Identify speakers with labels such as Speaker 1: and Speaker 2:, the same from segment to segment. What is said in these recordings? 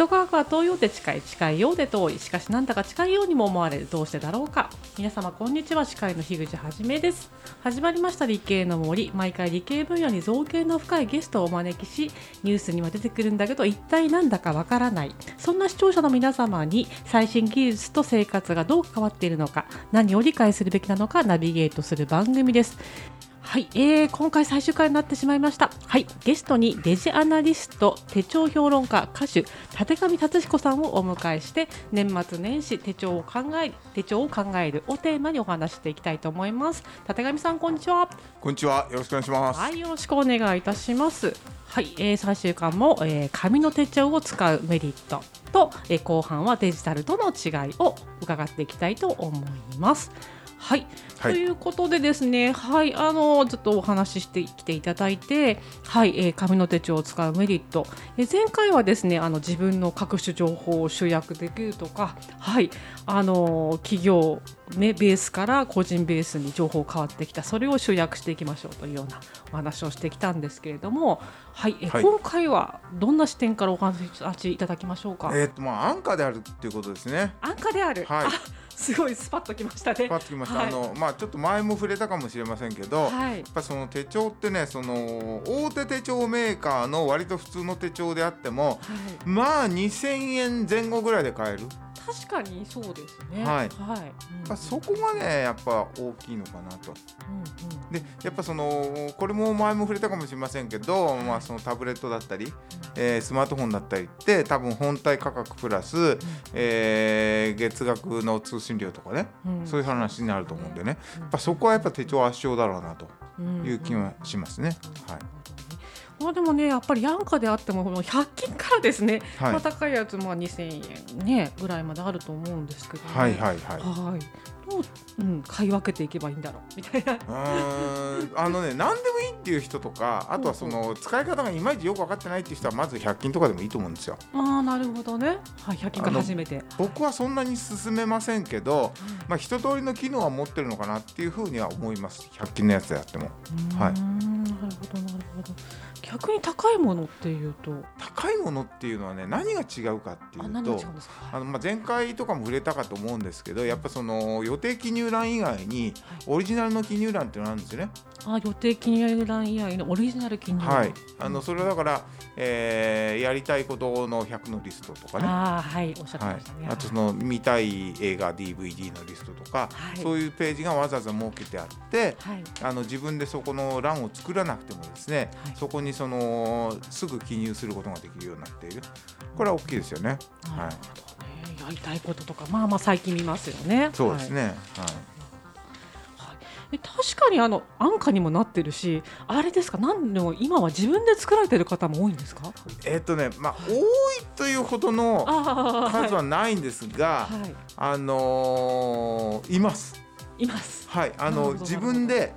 Speaker 1: 人科学は遠いようで近い近いようで遠い。しかしなんだか近いようにも思われるどうしてだろうか。皆様こんにちは。司会の樋口はじめです。始まりました理系の森。毎回理系分野に造形の深いゲストをお招きしニュースには出てくるんだけど一体なんだかわからない。そんな視聴者の皆様に最新技術と生活がどう関わっているのか何を理解するべきなのかナビゲートする番組です。はい、えー、今回最終回になってしまいました。はい、ゲストにデジアナリスト、手帳評論家、歌手、立上達彦さんをお迎えして、年末年始手帳を考え、手帳を考えるをテーマにお話していきたいと思います。立上さん、こんにちは。
Speaker 2: こんにちは。よろしくお願いします。
Speaker 1: はい、よろしくお願いいたします。はい、えー、最終巻も、えー、紙の手帳を使うメリットと、えー、後半はデジタルとの違いを伺っていきたいと思います。はい、
Speaker 2: はい。
Speaker 1: ということでですね、はい、あのずっとお話ししてきていただいて、はい、えー紙の手帳を使うメリット、えー前回はですね、あの自分の各種情報を集約できるとか、はい、あの企業ねベースから個人ベースに情報変わってきた、それを集約していきましょうというようなお話をしてきたんですけれども、はい、えー
Speaker 2: はい。
Speaker 1: 今回はどんな視点からお話しいただきましょうか？
Speaker 2: えーっとまあ安価であるっていうことですね。
Speaker 1: 安価である、
Speaker 2: はい。
Speaker 1: あすごいスパッときましたね。
Speaker 2: パッときました。
Speaker 1: はい
Speaker 2: あのまあちょっと前も触れたかもしれませんけど、や
Speaker 1: はい
Speaker 2: っぱその手帳ってね、その大手手帳メーカーの割と普通の手帳であっても、
Speaker 1: はい
Speaker 2: まあ2000円前後ぐらいで買える。
Speaker 1: 確かにそうですね。
Speaker 2: はい。
Speaker 1: はい。
Speaker 2: そこがねやっぱ大きいのかなと。
Speaker 1: うんうん。
Speaker 2: でやっぱそのこれも前も触れたかもしれませんけど、まあそのタブレットだったり、えースマートフォンだったりって多分本体価格プラス、えー月額の通信料とかね、
Speaker 1: うん。
Speaker 2: そういう話になると思うんでね、やっぱそこはやっぱ手帳圧勝だろうなと
Speaker 1: うん
Speaker 2: いう気はしますね。はい
Speaker 1: まあでもねやっぱり安価であってもこの100均からですね、
Speaker 2: はい
Speaker 1: まあ高いやつまあ2000円ねぐらいまであると思うんですけど、ね、
Speaker 2: はいはいはい。
Speaker 1: はいどう、うん、買い分けていけばいいんだろうみたいな。
Speaker 2: あのね何でもいいっていう人とかあとはその使い方がいまいちよく分かってないっていう人はまず100均とかでもいいと思うんですよ。
Speaker 1: ああなるほどね。はい100均から初めて。
Speaker 2: 僕はそんなに進めませんけど、まあ、一通りの機能は持ってるのかなっていうふうには思います100均のやつであってもはい
Speaker 1: なるほどなるほど。逆に高いものっていうと、
Speaker 2: 高いものっていうのはね何が違うかってい
Speaker 1: あ
Speaker 2: うと。あのまあ前回とかも触れたかと思うんですけどやっぱその予定記入欄以外にオリジナルの記入欄っていうのがあるんですよね。
Speaker 1: あ予定記入欄以外のオリジナル記入欄。
Speaker 2: はい、あのそれはだから、えーやりたいことの100のリストとかね。
Speaker 1: ああはいおっしゃって
Speaker 2: はい
Speaker 1: ましたね。、
Speaker 2: あとその見たい映画 DVD のリストとか、
Speaker 1: はい
Speaker 2: そういうページがわざわざ設けてあって、
Speaker 1: はい
Speaker 2: あの自分でそこの欄を作らなくてもですね、
Speaker 1: はい
Speaker 2: そこにそのすぐ記入することができるようになっている。これは大きいですよね。はい。
Speaker 1: やりたいこととかまあまあ最近見ますよね。
Speaker 2: そうですね、はい。
Speaker 1: で確かにあの安価にもなってるしあれですか？何でも今は自分で作られてる方も多いんですか？
Speaker 2: えっ、とねまあ多いというほどの
Speaker 1: ああ
Speaker 2: 数はないんですが、
Speaker 1: はい、
Speaker 2: あのーいます。
Speaker 1: います。
Speaker 2: はい、あの自分で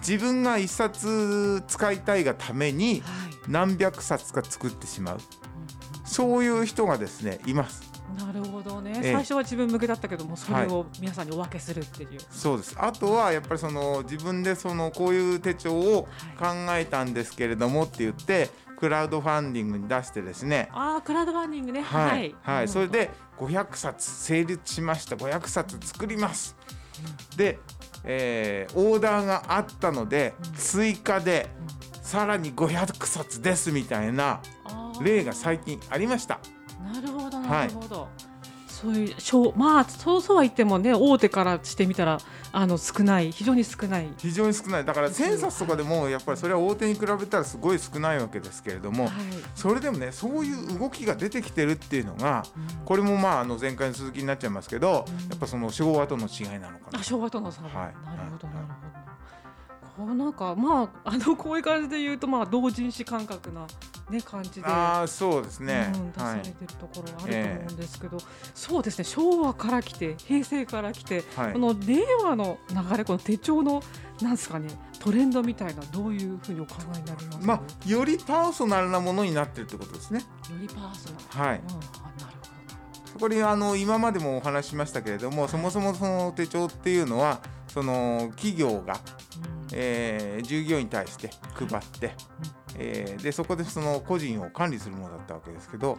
Speaker 2: 自分が一冊使いたいがために
Speaker 1: はい。
Speaker 2: 何百冊か作ってしまう。そういう人がですねいます。
Speaker 1: なるほどね、
Speaker 2: ええ。
Speaker 1: 最初は自分向けだったけどもそれを皆さんにお分けするっていう、
Speaker 2: そうです。あとはやっぱりその自分でそのこういう手帳を考えたんですけれどもって言ってクラウドファンディングに出してですね。
Speaker 1: ああクラウドファンディングね。
Speaker 2: はい、はい、それ
Speaker 1: で
Speaker 2: で500冊成立しました。500冊作ります。で、えーオーダーがあったので
Speaker 1: うん
Speaker 2: 追加でさらに500冊ですみたいな例が最近ありました。
Speaker 1: なるほど
Speaker 2: は
Speaker 1: ないるほど、そういう小まあそうそうは言ってもね大手からしてみたらあの少ない非常に少ない。
Speaker 2: 非常に少ない。だから1000冊とかでもやっぱりそれは大手に比べたらすごい少ないわけですけれども
Speaker 1: はい。
Speaker 2: それでもねそういう動きが出てきてるっていうのが
Speaker 1: うん。
Speaker 2: これもまああの前回の続きになっちゃいますけど
Speaker 1: うん。
Speaker 2: やっぱその昭和との違いなのかな。
Speaker 1: あ昭和との差、
Speaker 2: はい。
Speaker 1: なるほど
Speaker 2: はい。
Speaker 1: なるほど。こうなんかまああのこういう感じで言うとまあ同人誌感覚なね感じで。
Speaker 2: ああそうですね。
Speaker 1: うん、出さ
Speaker 2: はい。
Speaker 1: れてるところはあると思うんですけど、そうですね昭和から来て平成から来て、
Speaker 2: はい。
Speaker 1: この令和の流れこの手帳のなんですかねトレンドみたいなどういうふうにお考えになります？
Speaker 2: まあよりパーソナルなものになってるってことですね。
Speaker 1: よりパーソナル、
Speaker 2: はい。
Speaker 1: うん、あなる
Speaker 2: これあの今までもお話ししましたけれどもそもそもその手帳っていうのはその企業がえー従業員に対して配って、えーでそこでその個人を管理するものだったわけですけど
Speaker 1: は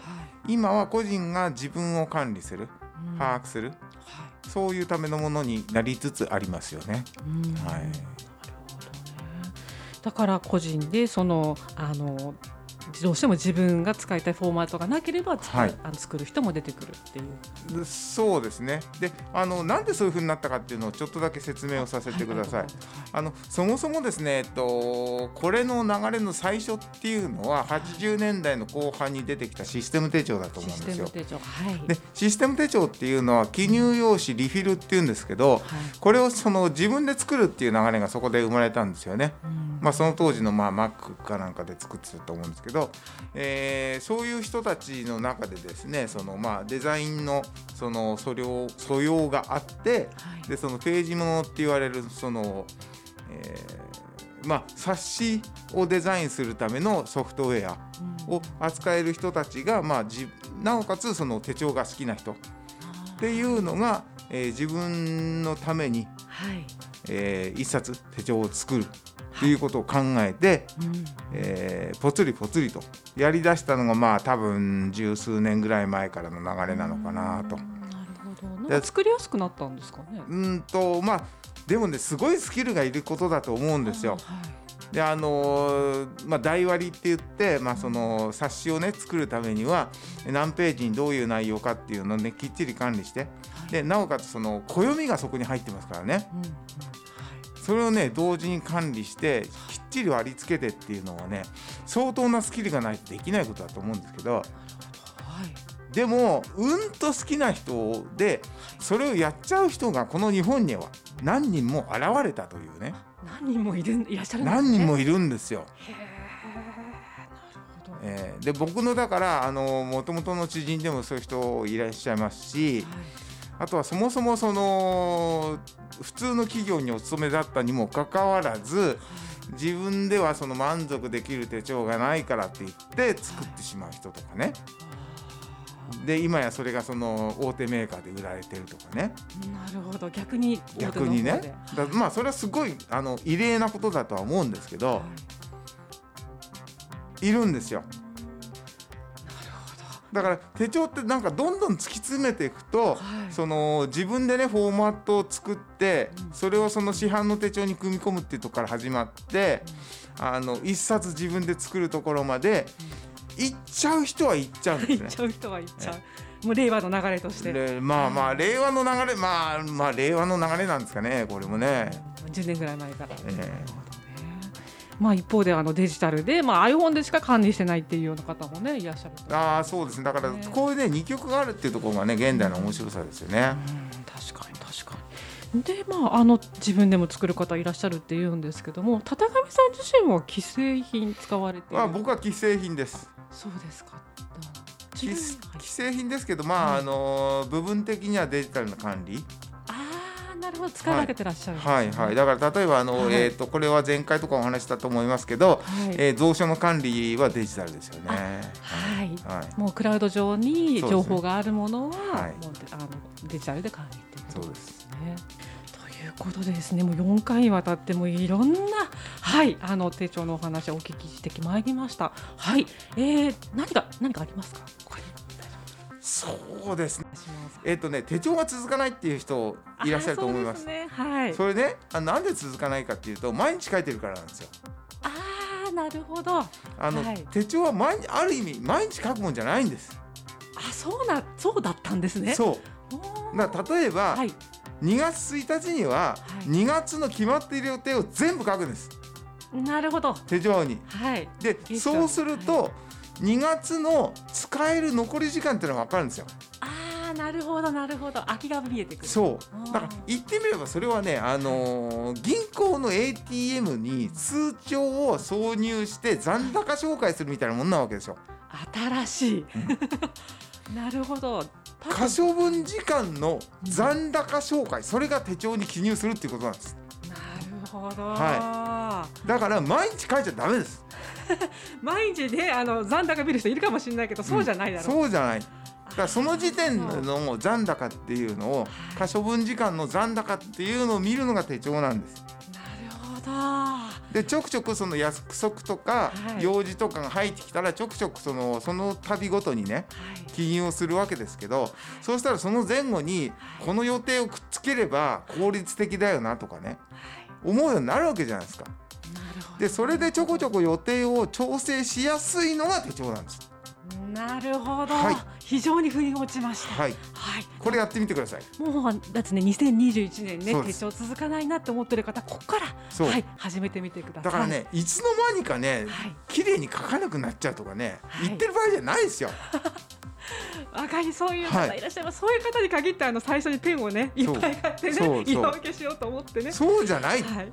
Speaker 1: い。
Speaker 2: 今は個人が自分を管理する
Speaker 1: うん。
Speaker 2: 把握する
Speaker 1: はい。
Speaker 2: そういうためのものになりつつありますよね。
Speaker 1: うん。
Speaker 2: はい。
Speaker 1: なるほどね。だから個人でそのあのどうしても自分が使いたいフォーマットがなければ作る,、
Speaker 2: はい
Speaker 1: あの作る人も出てくるっていう。
Speaker 2: でそうですねであのなんでそういうふうになったかっていうのをちょっとだけ説明をさせてください。あのそもそもですね、えっと、これの流れの最初っていうのは80年代の後半に出てきたシステム手帳だと思
Speaker 1: シス
Speaker 2: うんですよ。
Speaker 1: テム手帳はい
Speaker 2: でシステム手帳っていうのは記入用紙リフィルっていうんですけど
Speaker 1: はい
Speaker 2: これをその自分で作るっていう流れがそこで生まれたんですよね。
Speaker 1: うん
Speaker 2: まあ、その当時のまあ Mac かなんかで作ってたと思うんですけど、えーそういう人たちの中でですねそのまあデザインのその素量素養があって
Speaker 1: はい。
Speaker 2: でそのページものって言われるその、えーまあ、冊子をデザインするためのソフトウェア
Speaker 1: うん。
Speaker 2: を扱える人たちが、まあ、じなおかつその手帳が好きな人っていうのが、えー自分のために、
Speaker 1: はい。
Speaker 2: えー一冊手帳を作る。ということを考えて、
Speaker 1: うん
Speaker 2: えーぽつりぽつりとやりだしたのがまあ多分十数年ぐらい前からの流れなのかなと
Speaker 1: う。んなる作りやすくなったんですかね。
Speaker 2: うんとまあでもねすごいスキルがいることだと思うんですよ。
Speaker 1: はい
Speaker 2: であのーまあ、台割りって言って、まあ、その冊子をね作るためには何ページにどういう内容かっていうのをねきっちり管理して
Speaker 1: はい
Speaker 2: でなおかつその暦がそこに入ってますからね
Speaker 1: うんうんはい
Speaker 2: それをね同時に管理してきっちり割り付けてっていうのはね相当なスキルがないとできないことだと思うんですけど
Speaker 1: はい
Speaker 2: でもうんと好きな人でそれをやっちゃう人がこの日本には何人も現れたというね
Speaker 1: 何人もいるいらっしゃるんですね。
Speaker 2: 何人もいるんですよ。
Speaker 1: へえなるほど。
Speaker 2: えーで僕のだからあの元々の知人でもそういう人いらっしゃいますし
Speaker 1: はい
Speaker 2: あとはそもそもその普通の企業にお勤めだったにもかかわらず自分ではその満足できる手帳がないからって言って作ってしまう人とかね。で今やそれがその大手メーカーで売られてるとかね。
Speaker 1: なるほど。逆に
Speaker 2: 逆にね。だまあそれはすごいあの異例なことだとは思うんですけど
Speaker 1: はい。
Speaker 2: いるんですよ。だから手帳ってなんかどんどん突き詰めていくと、
Speaker 1: はい。
Speaker 2: その自分でねフォーマットを作って
Speaker 1: うん。
Speaker 2: それをその市販の手帳に組み込むっていうところから始まってあの一冊自分で作るところまで行っちゃう人は行っちゃうんですね。
Speaker 1: 行っ。ちゃう人は行っちゃう。もう令和の流れとして。
Speaker 2: でまあまあ令和の流れまあまあ令和の流れなんですかねこれもね。
Speaker 1: 10年ぐらい前から、
Speaker 2: ええ。
Speaker 1: なるほどねまあ一方であのデジタルで、まあ、iPhone でしか管理してないっていうような方もねいらっしゃると。
Speaker 2: ああそうですね。だから
Speaker 1: ね。
Speaker 2: こういうね二極があるっていうところがね現代の面白さですよね。
Speaker 1: うん確かに確かに。でまああの自分でも作る方いらっしゃるっていうんですけども高上さん自身は既製品使われて
Speaker 2: あ僕は既製品です。
Speaker 1: そうですか。
Speaker 2: 既製品ですけどまあ、
Speaker 1: はい。
Speaker 2: あの部分的にはデジタルな管理
Speaker 1: なるほど使い分けてらっしゃるんですね。
Speaker 2: はいはいだから例えばあの、
Speaker 1: はい。
Speaker 2: えー、とこれは前回とかお話ししたと思いますけど、
Speaker 1: はい
Speaker 2: えー蔵書の管理はデジタルですよね。
Speaker 1: はい。
Speaker 2: はい、
Speaker 1: もうクラウド上に情報があるものは、
Speaker 2: はい。
Speaker 1: もうであのデジタルで管理っていうことで
Speaker 2: そうです。
Speaker 1: すね。ということでですね。もう4回にわたってもいろんなはいあの手帳のお話をお聞きしてきまいりました。はい、えー、何か何かありますか？
Speaker 2: そうですね。えっ、とね手帳が続かないっていう人いらっしゃると思います。
Speaker 1: そね。はい。
Speaker 2: それねあなんで続かないかっていうと毎日書いてるからなんですよ。
Speaker 1: ああなるほど。あ
Speaker 2: あの、
Speaker 1: はい
Speaker 2: 手帳は毎日ある意味毎日書くもんじゃないんです。
Speaker 1: そうなそうだったんですね。
Speaker 2: そう
Speaker 1: おー
Speaker 2: だから例えば、
Speaker 1: はい。
Speaker 2: 2月1日には
Speaker 1: はい
Speaker 2: 2月の決まっている予定を全部書くんです
Speaker 1: なるほど。
Speaker 2: 手帳に。
Speaker 1: はい。
Speaker 2: でそうすると、2月の使える残り時間っていうのが分かるんですよ。
Speaker 1: ああなるほどなるほど空きが見えてくる。
Speaker 2: そうだから言ってみればそれはね、あのー銀行の ATM に通帳を挿入して残高紹介するみたいなもんなわけですよ。
Speaker 1: 新しい。なるほど。
Speaker 2: 可処分時間の残高紹介それが手帳に記入するっていうことなんです。
Speaker 1: なるほど。
Speaker 2: はだから毎日書いちゃダメです。
Speaker 1: 毎日ねあの残高見る人いるかもしれないけど、そうじゃないだろう。
Speaker 2: そうじゃない。だからその時点の残高っていうのを可処分時間の残高っていうのを見るのが手帳なんです。
Speaker 1: なるほ
Speaker 2: でちょくちょくその約束とか
Speaker 1: はい。
Speaker 2: 用事とかが入ってきたらちょくちょくそのその度ごとにね
Speaker 1: はい。
Speaker 2: 記入をするわけですけどそうしたらその前後にこの予定をくっつければ効率的だよなとかね思うようになるわけじゃないですか。
Speaker 1: なるほど
Speaker 2: でそれでちょこちょこ予定を調整しやすいのが手帳なんです。
Speaker 1: なるほど、
Speaker 2: はい
Speaker 1: 非常に腑に落ちました。
Speaker 2: はい、
Speaker 1: はい、
Speaker 2: これやってみてください。
Speaker 1: もうだってね2021年ね手帳続かないなって思ってる方ここからはい始めてみてください。
Speaker 2: だからね、いつの間にかね、
Speaker 1: はい
Speaker 2: 綺麗に書かなくなっちゃうとかね、
Speaker 1: はい
Speaker 2: 言ってる場合じゃないですよ。
Speaker 1: わかりそういう
Speaker 2: はい
Speaker 1: 方いらっしゃいます、そういう方に限ってあの最初にペンをねいっぱい買ってね色分けしようと思ってね。
Speaker 2: そうじゃない、
Speaker 1: はい、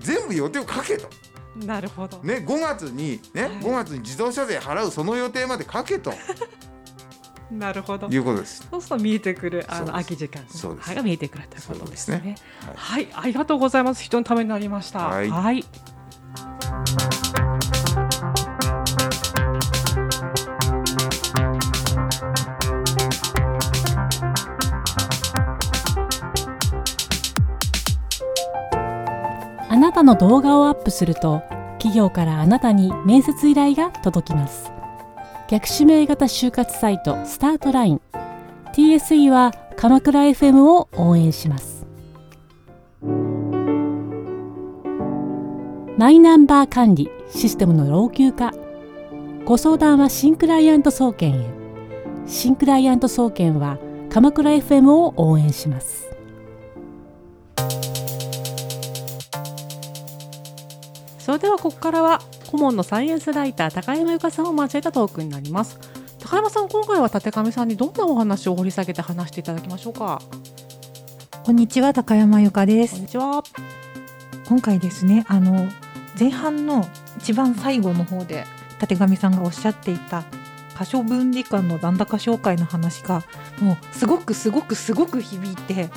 Speaker 2: 全部予定を書けと。
Speaker 1: なるほど。
Speaker 2: ね、5月にね、
Speaker 1: はい
Speaker 2: 5月に自動車税払うその予定まで書けと
Speaker 1: なるほど。
Speaker 2: いうことです。
Speaker 1: そうすると見えてくるあの空き時間
Speaker 2: そうです
Speaker 1: はいが見えてくるということですね。
Speaker 2: すね
Speaker 1: はい、ありがとうございます。人のためになりました。
Speaker 2: はい
Speaker 1: はい
Speaker 3: なたの動画をアップすると企業からあなたに面接依頼が届きます。逆指名型就活サイトスタートライン。TSE は鎌倉 FM を応援します。マイナンバー管理システムの老朽化。ご相談は新クライアント総研へ。新クライアント総研は鎌倉 FM を応援します。
Speaker 1: それではここからは顧問のサイエンスライター高山由香さんを交えたトークになります。高山さん今回は立上さんにどんなお話を掘り下げて話していただきましょうか？
Speaker 4: こんにちは高山由香で
Speaker 1: こん
Speaker 4: す
Speaker 1: にちは。
Speaker 4: 今回ですねあの前半の一番最後の方で立上さんがおっしゃっていた可処分時間の残高紹介の話がもうすごくすごくすごく響いて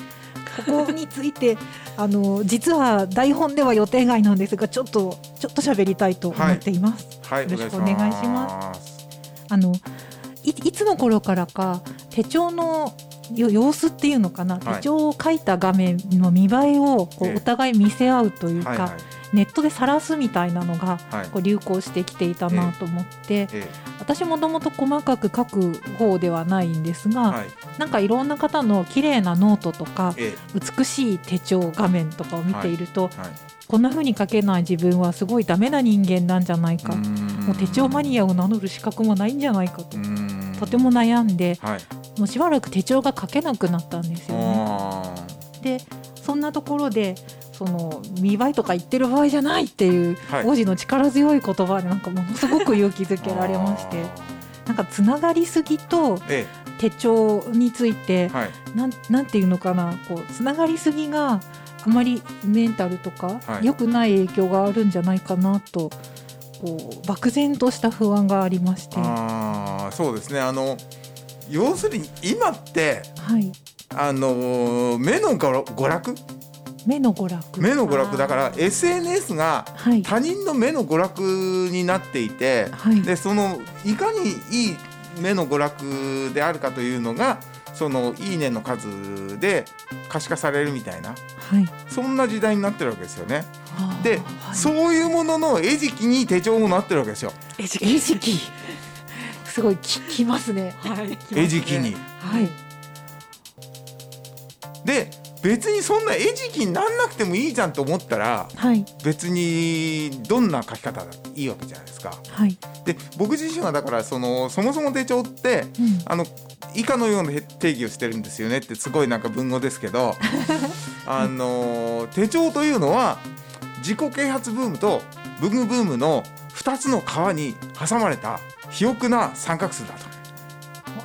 Speaker 4: ここについてあの実は台本では予定外なんですがちょっとちょっと喋りたいと思っています。
Speaker 2: はい、
Speaker 4: よろしくお願いします。あのいいつの頃からか手帳のよ様子っていうのかな、
Speaker 2: はい。
Speaker 4: 手帳を書いた画面の見栄えをこ
Speaker 2: ええ。
Speaker 4: うお互い見せ合うというか、ネットで晒すみたいなのが
Speaker 2: はい。
Speaker 4: こう流行してきていたなと思って、
Speaker 2: え
Speaker 4: 私もともと細かく書く方ではないんですが、
Speaker 2: えはい。
Speaker 4: なんかいろんな方の綺麗なノートとか
Speaker 2: え
Speaker 4: 美しい手帳画面とかを見ていると、
Speaker 2: えはい。
Speaker 4: こんな風に書けない自分はすごいダメな人間なんじゃないか、もう手帳マニアを名乗る資格もないんじゃないかと。とても悩んで
Speaker 2: はい。
Speaker 4: もうしばらく手帳が書けなくなったんですよね。
Speaker 2: あ
Speaker 4: でそんなところでその見栄えとか言ってる場合じゃないっていう
Speaker 2: はい。
Speaker 4: 王子の力強い言葉でなんかものすごく勇気づ
Speaker 2: ー
Speaker 4: けられまして
Speaker 2: あ
Speaker 4: なんかつながりすぎと手帳について
Speaker 2: えはい。
Speaker 4: なんなんていうのかなこうつながりすぎがあまりメンタルとか
Speaker 2: はい。
Speaker 4: 良くない影響があるんじゃないかなとこう漠然とした不安がありまして、は
Speaker 2: あーそうですね。あの要するに今って
Speaker 4: い、
Speaker 2: あのー目の娯娯楽
Speaker 4: 目の娯楽。
Speaker 2: 目の娯楽だから SNS が
Speaker 4: はい。
Speaker 2: 他人の目の娯楽になっていて
Speaker 4: はい。
Speaker 2: でそのいかにいい目の娯楽であるかというのがそのいいねの数で可視化されるみたいな
Speaker 4: はい。
Speaker 2: そんな時代になってるわけですよね。で、
Speaker 4: はい。
Speaker 2: そういうものの餌食に手帳もなってるわけですよ。
Speaker 1: 餌食。
Speaker 4: 餌食。すごいききますね。
Speaker 1: はい
Speaker 2: 餌食に。
Speaker 4: はい。
Speaker 2: で別にそんな餌食になんなくてもいいじゃんと思ったら
Speaker 4: はい。
Speaker 2: 別にどんな書き方だっていいわけじゃないですか。
Speaker 4: はい、
Speaker 2: で僕自身はだからそのそもそも手帳って
Speaker 4: うん、
Speaker 2: あの以下のような定義をしてるんですよねってすごいなんか文語ですけど あの手帳というのは自己啓発ブームと文具ブームの2つの川に挟まれた肥沃な三角数だと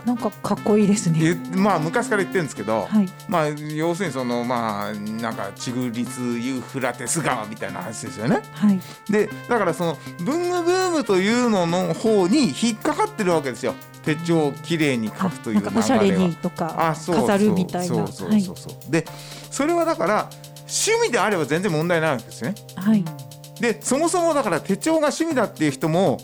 Speaker 4: なんかかっこいいですね。
Speaker 2: まあ昔から言ってるんですけど、
Speaker 4: はい。
Speaker 2: まあ要するにそのまあなんかチグリスユーフラテス川みたいな話ですよね。
Speaker 4: はい。
Speaker 2: でだからその文具ブームというのの方に引っかかってるわけですよ。手帳をきれいに書くという流れは。
Speaker 4: おしゃれにとか
Speaker 2: あそう
Speaker 4: 飾るみたいな。
Speaker 2: そうそうそうそう、でそれはだから趣味であれば全然問題ないわけですね。
Speaker 4: はいはい。
Speaker 2: でそもそもだから手帳が趣味だっていう人も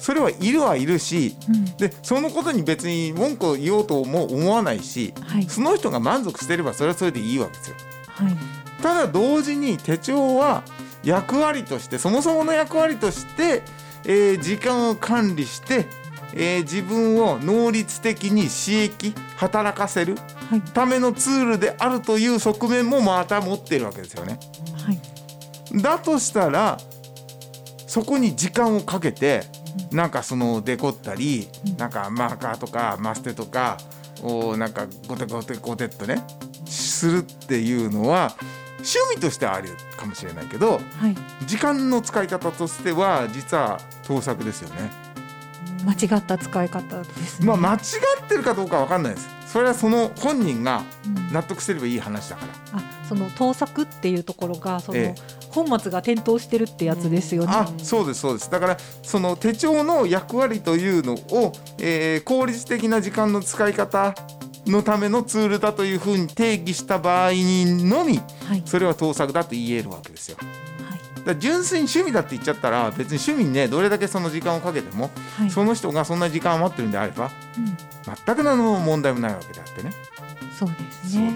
Speaker 2: それはいるはいるし
Speaker 4: うん。
Speaker 2: でそのことに別に文句を言おうとも思わないし
Speaker 4: はい。
Speaker 2: その人が満足してればそれはそれでいいわけですよ。
Speaker 4: はい。
Speaker 2: ただ同時に手帳は役割としてそもそもの役割として、えー時間を管理して、えー自分を能率的に刺激働かせる
Speaker 4: はい。
Speaker 2: ためのツールであるという側面もまた持っているわけですよね。
Speaker 4: はい。
Speaker 2: だとしたらそこに時間をかけてなんかそのデコったりなんかマーカーとかマステとかをなんかゴテゴテゴテっとねするっていうのは趣味としてはあるかもしれないけど
Speaker 4: はい
Speaker 2: 時間の使い方としては実は盗作ですよね。
Speaker 4: 間違った使い方ですね。
Speaker 2: まあ間違ってるかどうかわかんないです。それはその本人が
Speaker 4: うん
Speaker 2: 納得すればいい話だから。
Speaker 4: あその盗作っていうところがその、
Speaker 2: え
Speaker 4: 本末が転倒してるってやつですよね。
Speaker 2: あそうですそうですだからその手帳の役割というのを、えー効率的な時間の使い方のためのツールだというふうに定義した場合にのみ
Speaker 4: はい
Speaker 2: それは盗作だと言えるわけですよ。
Speaker 4: はい
Speaker 2: だ純粋に趣味だって言っちゃったら別に趣味にねどれだけその時間をかけても、
Speaker 4: はい。
Speaker 2: その人がそんな時間を待ってるんであれば
Speaker 4: うん
Speaker 2: 全く何の問題もないわけであってね。
Speaker 4: そうですね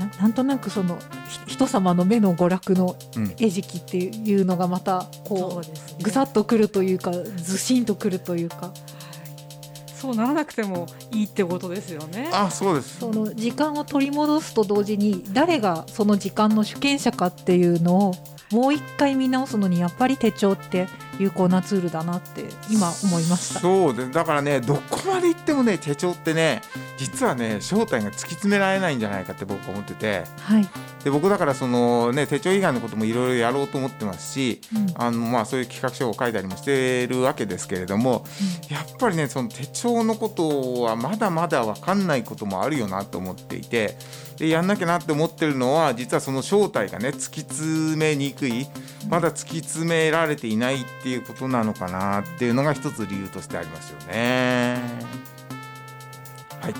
Speaker 4: ななんとなくそのひ人様の目の娯楽の
Speaker 2: うん
Speaker 4: 餌食っていうのがまたこうぐさっとくるというかずしんとくるというか
Speaker 1: そうならなくてもいいってことですよね。
Speaker 2: あそうです
Speaker 4: その時間を取り戻すと同時に誰がその時間の主権者かっていうのをもう一回見直すのにやっぱり手帳って有効なツールだなって今思いました。
Speaker 2: そうでだからねどこまで行ってもね手帳ってね実はね正体が突き詰められないんじゃないかって僕は思ってて
Speaker 4: はい。
Speaker 2: で僕だからそのね手帳以外のこともいろいろやろうと思ってますし
Speaker 4: うん。
Speaker 2: あのまあそういう企画書を書いたりもしてるわけですけれどもやっぱりねその手帳のことはまだまだ分かんないこともあるよなと思っていてでやんなきゃなって思ってるのは実はその正体がね突き詰めにくいまだ突き詰められていないっていうことなのかなっていうのが一つ理由としてありますよね。はい、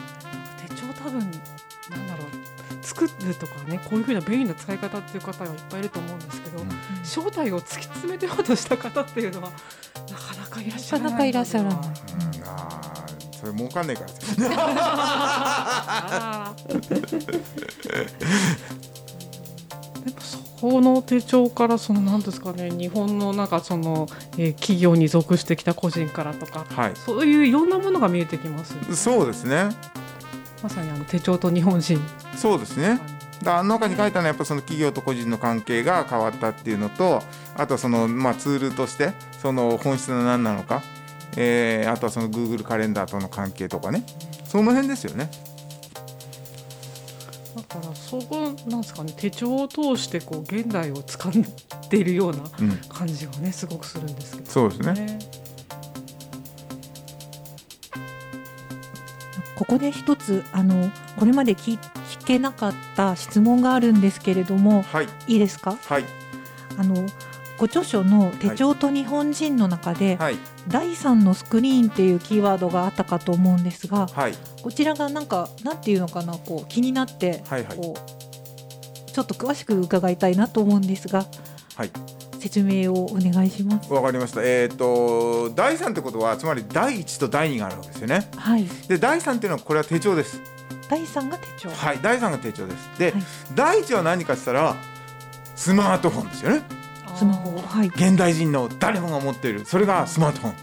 Speaker 1: 作るとかねこういうふうな便利な使い方っていう方がいっぱいいると思うんですけど、
Speaker 2: うん。
Speaker 1: 正体を突き詰めてようとした方っていうのはなかなかいらっしゃらない
Speaker 4: なかなかいらっしゃらない。
Speaker 2: うん、あーそれ儲かん。ないからですよ
Speaker 1: あーやっぱそこの手帳からそのなん。ですかね日本のなん。かその、えー企業に属してきた個人からとか
Speaker 2: はい
Speaker 1: そういういろん。なものが見えてきますよね
Speaker 2: そうですね
Speaker 1: まさにあの手帳と日本人。
Speaker 2: そうですね。あの中に書いたのはやっぱその企業と個人の関係が変わったっていうのとあとはその、まあ、ツールとしてその本質は何なのか、えーあとはその Google カレンダーとの関係とかね。その辺ですよね。
Speaker 1: だからそこなんですかね。手帳を通してこう現代を掴んでいるような
Speaker 2: うん、
Speaker 1: 感じがねすごくするんですけど
Speaker 2: そうですね。
Speaker 4: ここで一つあのこれまで聞聞けなかった質問があるんですけれども
Speaker 2: はい。
Speaker 4: いいですか？
Speaker 2: はい。
Speaker 4: あのご著書の「手帳と日本人」の中で、
Speaker 2: はい。
Speaker 4: 第3のスクリーンっていうキーワードがあったかと思うんですが
Speaker 2: はい。
Speaker 4: こちらがなんかなんていうのかなこう気になって、
Speaker 2: はいはい。
Speaker 4: こうちょっと詳しく伺いたいなと思うんですが
Speaker 2: はい
Speaker 4: 説明をお願いします。
Speaker 2: わかりました。えっ、と第3ってことはつまり第1と第2があるわけですよね。
Speaker 4: はい、
Speaker 2: で第3っていうのはこれは手帳です。
Speaker 4: 第3が手帳。
Speaker 2: はい第3が手帳です。で、
Speaker 4: はい
Speaker 2: 第1は何かって言ったらスマートフォンですよね。
Speaker 4: スマホはい
Speaker 2: 現代人の誰もが持っているそれがスマートフォン。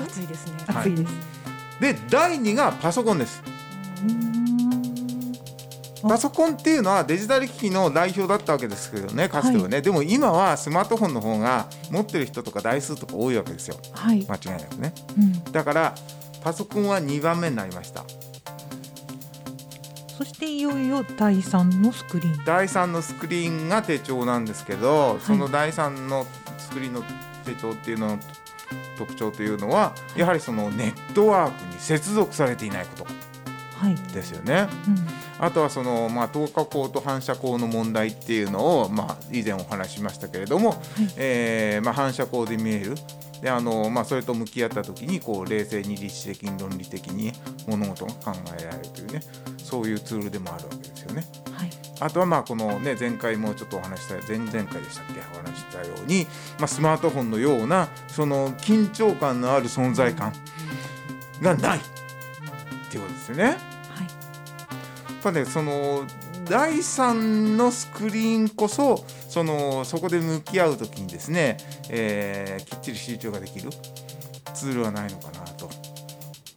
Speaker 1: 暑いですね。
Speaker 2: はい
Speaker 4: 熱いです。
Speaker 2: で第2がパソコンです。
Speaker 4: うーんあ
Speaker 2: パソコンっていうのはデジタル機器の代表だったわけですけどねかつてはね、でも今はスマートフォンの方が持ってる人とか台数とか多いわけですよ。
Speaker 4: はい、
Speaker 2: 間違いなくね。
Speaker 4: うん、
Speaker 2: だからパソコンは2番目になりました。
Speaker 4: そしていよいよ第3のスクリーン。
Speaker 2: 第3のスクリーンが手帳なんですけど、その第3のスクリーンの手帳っていうのの特徴というのはやはりそのネットワークに接続されていないこと
Speaker 4: はい、
Speaker 2: ですよね。
Speaker 4: うん、
Speaker 2: あとはその、まあ、透過光と反射光の問題っていうのを、まあ、以前お話ししましたけれども、えーまあ、反射光で見えるであの、まあ、それと向き合った時にこう冷静に立地的に論理的に物事が考えられるというねそういうツールでもあるわけですよね。
Speaker 4: はい、
Speaker 2: あとはまあこのね前回もちょっとお話しした前々回でしたっけ？お話ししたように、まあ、スマートフォンのようなその緊張感のある存在感がないっていうことですよね。っぱねその第3のスクリーンこそそのそこで向き合う時にですね、えーきっちり集中ができるツールはないのかなと。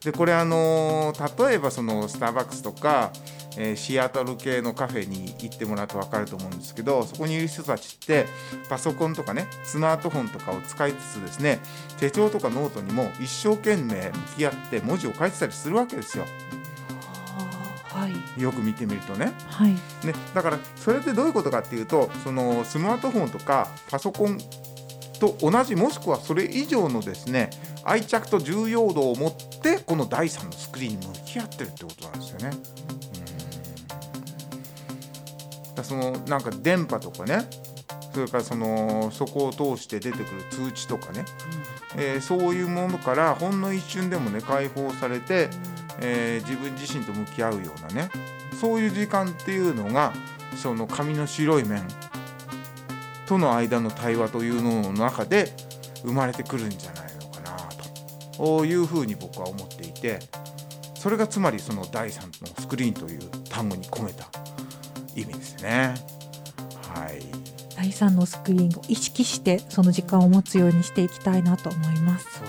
Speaker 2: でこれあの例えばそのスターバックスとか、えーシアトル系のカフェに行ってもらうと分かると思うんですけどそこにいる人たちってパソコンとかねスマートフォンとかを使いつつですね手帳とかノートにも一生懸命向き合って文字を書いてたりするわけですよ
Speaker 4: はい。
Speaker 2: よく見てみるとね。
Speaker 4: はい。
Speaker 2: ね、だからそれってどういうことかっていうとそのスマートフォンとかパソコンと同じもしくはそれ以上のですね愛着と重要度を持ってこの第三のスクリーンに向き合ってるってことなんですよね。うん。そのなんか電波とかねそれからそのそこを通して出てくる通知とかね、えーそういうものからほんの一瞬でもね解放されて、えー自分自身と向き合うようなねそういう時間っていうのがその紙の白い面との間の対話というのの中で生まれてくるんじゃないのかなというふうに僕は思っていてそれがつまりその第三のスクリーンという単語に込めた意味ですね。はい。
Speaker 4: 第三のスクリーンを意識してその時間を持つようにしていきたいなと思います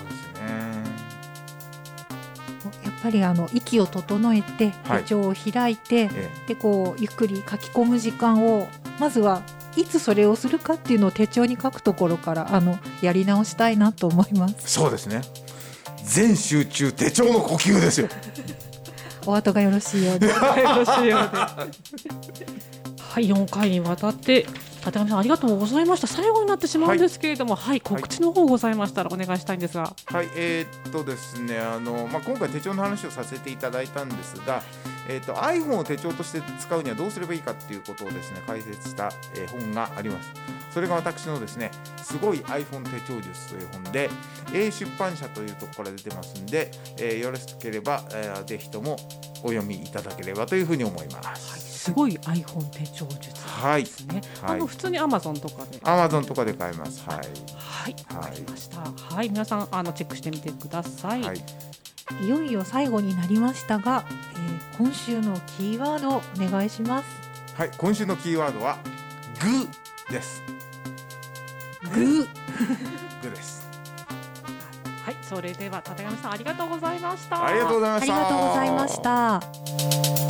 Speaker 4: ぱりあの息を整えて
Speaker 2: はい
Speaker 4: 手帳を開いて、
Speaker 2: え
Speaker 4: でこうゆっくり書き込む時間をまずはいつそれをするかっていうのを手帳に書くところからあのやり直したいなと思います
Speaker 2: そうですね。全集中手帳の呼吸ですよ。
Speaker 4: お後がよろしいようで
Speaker 1: よろしいようで。はい、4回にわたってさんありがとうございました。最後になってしまうんですけれども、はい、告知の方ございましたらお願いしたいんですが、
Speaker 2: はい、えーっとですね、あのまあ、今回手帳の話をさせていただいたんですが、えーっと iPhone を手帳として使うにはどうすればいいかっていうことをですね解説した、えー本があります。それが私のですね、すごい iPhone 手帳術という本で、A 出版社というところから出てますんで、えーよろしければ、えーぜひともお読みいただければというふうに思います。
Speaker 1: すごい iPhone 手帳術
Speaker 2: はい
Speaker 1: で、すね。
Speaker 2: はい
Speaker 1: あの普通に Amazon とかで。
Speaker 2: Amazon とかで買えます。はい。
Speaker 1: はい、わ
Speaker 2: はい
Speaker 1: かりました。はい、皆さんあのチェックしてみてください。
Speaker 2: はい。
Speaker 4: いよいよ最後になりましたが、えー今週のキーワードをお願いします
Speaker 2: はい、今週のキーワードは、グです。
Speaker 4: グ
Speaker 2: グです。
Speaker 1: はい、それでは立上さんありがとうございました。
Speaker 2: ありがとうございま
Speaker 4: あり
Speaker 2: した。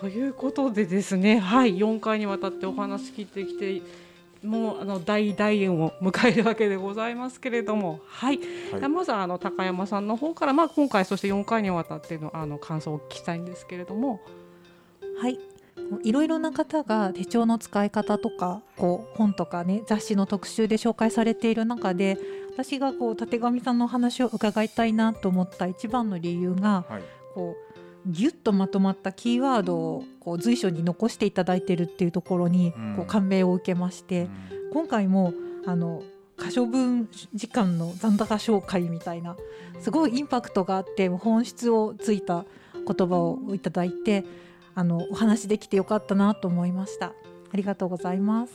Speaker 4: とい
Speaker 1: うことでですね、はい、4回にわたってお話聞いてきて、もうあの大大演を迎えるわけでございますけれども、はい、
Speaker 2: はい。
Speaker 1: まずはあの高山さんの方から、まあ、今回そして4回にわたってのあの感想をお聞きしたいんですけれども、
Speaker 4: はい。いろいろな方が手帳の使い方とかこう本とかね雑誌の特集で紹介されている中で私がこう立上さんのお話を伺いたいなと思った一番の理由が
Speaker 2: はい。
Speaker 4: こうギュッとまとまったキーワードをこう随所に残していただいてるっていうところに
Speaker 2: うん。
Speaker 4: こう感銘を受けまして、今回もあの可処分時間の残高紹介みたいなすごいインパクトがあって本質をついた言葉をいただいてあのお話できてよかったなと思いました。ありがとうございます。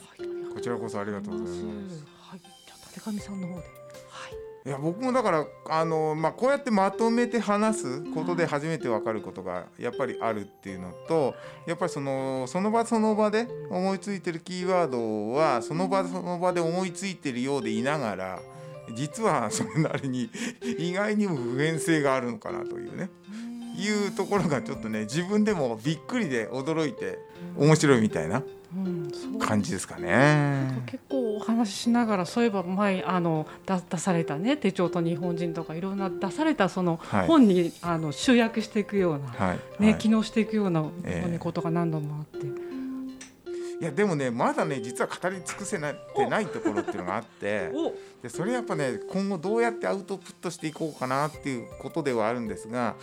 Speaker 2: こちらこそありがとうございます。
Speaker 1: はい、じゃあ立上さんの方で、はい、
Speaker 2: いや僕もだからあの、まあ、こうやってまとめて話すことで初めて分かることがやっぱりあるっていうのとやっぱりそのその場その場で思いついてるキーワードはその場その場で思いついてるようでいながら実はそれなりに意外にも普遍性があるのかなというね。いうところがちょっとね自分でもびっくりで驚いて面白いみたいな感じですかね。
Speaker 1: 結構お話ししながらそういえば前あの出出されたね手帳と日本人とかいろんな出されたその
Speaker 2: はい。
Speaker 1: 本に、あの集約していくような、
Speaker 2: はい、
Speaker 1: ね
Speaker 2: はい。
Speaker 1: 機能していくような、
Speaker 2: ええ。
Speaker 1: ねことが何度もあって、
Speaker 2: いやでもねまだね実は語り尽くせなってないところっていうのがあって
Speaker 1: お
Speaker 2: でそれやっぱね今後どうやってアウトプットしていこうかなっていうことではあるんですが、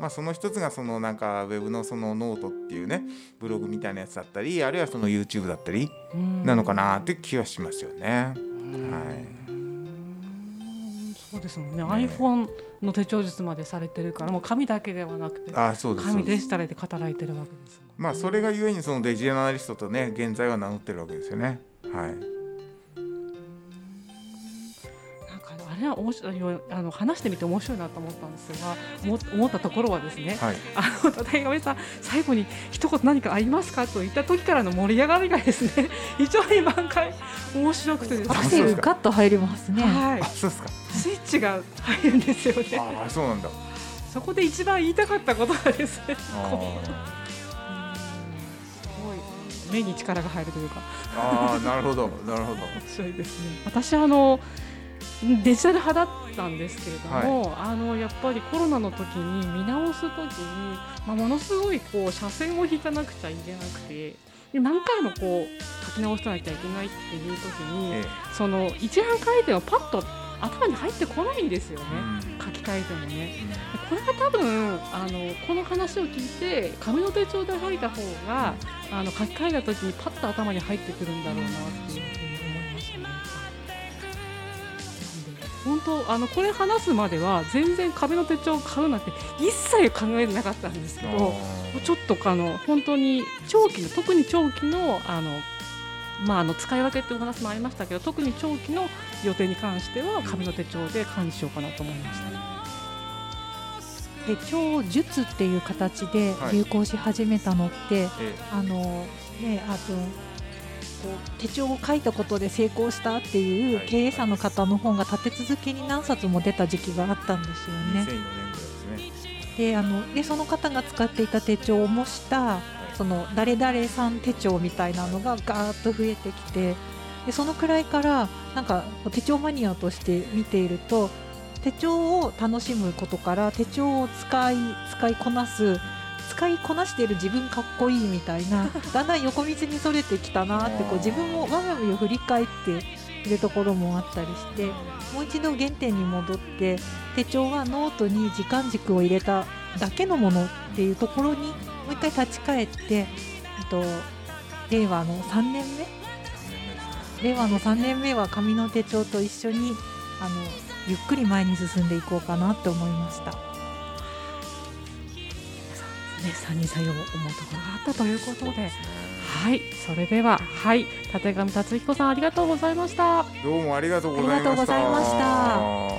Speaker 2: まあ、その一つがそのなんかウェブのそのノートっていうねブログみたいなやつだったりあるいはその YouTube だったりなのかなって気はしますよね。はい
Speaker 1: うんそうですもんね。iPhone の手帳術までされてるからもう紙だけではなくて
Speaker 2: あそうです
Speaker 1: 紙デジタルで働いてるわけですもん
Speaker 2: まあそれがゆえにそのデジタルアナリストとね現在は名乗ってるわけですよね。はい
Speaker 1: れは面白いあの話してみて面白いなと思ったんですが思思ったところはですね、
Speaker 2: はい。
Speaker 1: あの立上さん最後に一言何かありますかと言った時からの盛り上がりがですね 非常に満開面白くてですね。
Speaker 4: アクセルガッと入りますね。
Speaker 1: はい。
Speaker 2: あそうですか。
Speaker 1: スイッチが入るんですよね。
Speaker 2: ああそうなんだ。
Speaker 1: そこで一番言いたかったことはですね
Speaker 2: あ
Speaker 1: すごい目に力が入るというか。
Speaker 2: ーあーなるほどなるほど。
Speaker 1: 面白いですね。私あのデジタル派だったんですけれども、あのやっぱりコロナの時に見直す時に、まあ、ものすごいこう車線を引かなくちゃいけなくてで何回もこう書き直さなきゃいけないっていう時に、
Speaker 2: え
Speaker 1: その一覧書いてもパッと頭に入ってこないんですよね、
Speaker 2: えうん。
Speaker 1: 書き換えてもね。これが多分あのこの話を聞いて紙の手帳で書いた方があの書き換えた時にパッと頭に入ってくるんだろうなっていう本当あのこれ話すまでは全然紙の手帳を買うなんて一切考えてなかったんですけどちょっとあの本当に長期の特に長期のあのまあ、あの使い分けっていうお話もありましたけど特に長期の予定に関しては紙の手帳で管理しようかなと思いました。
Speaker 4: 手帳術っていう形で
Speaker 2: はい。
Speaker 4: 流行し始めたのって、
Speaker 2: え。
Speaker 4: あのねあと手帳を書いたことで成功したっていう
Speaker 2: はい
Speaker 4: 経営者の方の本が立て続けに何冊も出た時期があったんですよ
Speaker 2: え2004年
Speaker 4: ね。
Speaker 2: ぐらいですね
Speaker 4: であのでその方が使っていた手帳を模したその誰々さん手帳みたいなのがガーッと増えてきてでそのくらいからなんか手帳マニアとして見ていると手帳を楽しむことから手帳を使い使いこなす使いこなしている自分かっこいいみたいな だんだん横道にそれてきたなってこう自分も我が身を振り返っているところもあったりしてもう一度原点に戻って手帳はノートに時間軸を入れただけのものっていうところにもう一回立ち返って、と、令和の3年目？令和の3年目は紙の手帳と一緒にあのゆっくり前に進んでいこうかなって思いました。
Speaker 1: ね、三人採用思うところがあったということで、はい、それでは、はい、立上達彦さんありがとうございました。
Speaker 2: どうもありがとうございました。
Speaker 4: ありがとうございました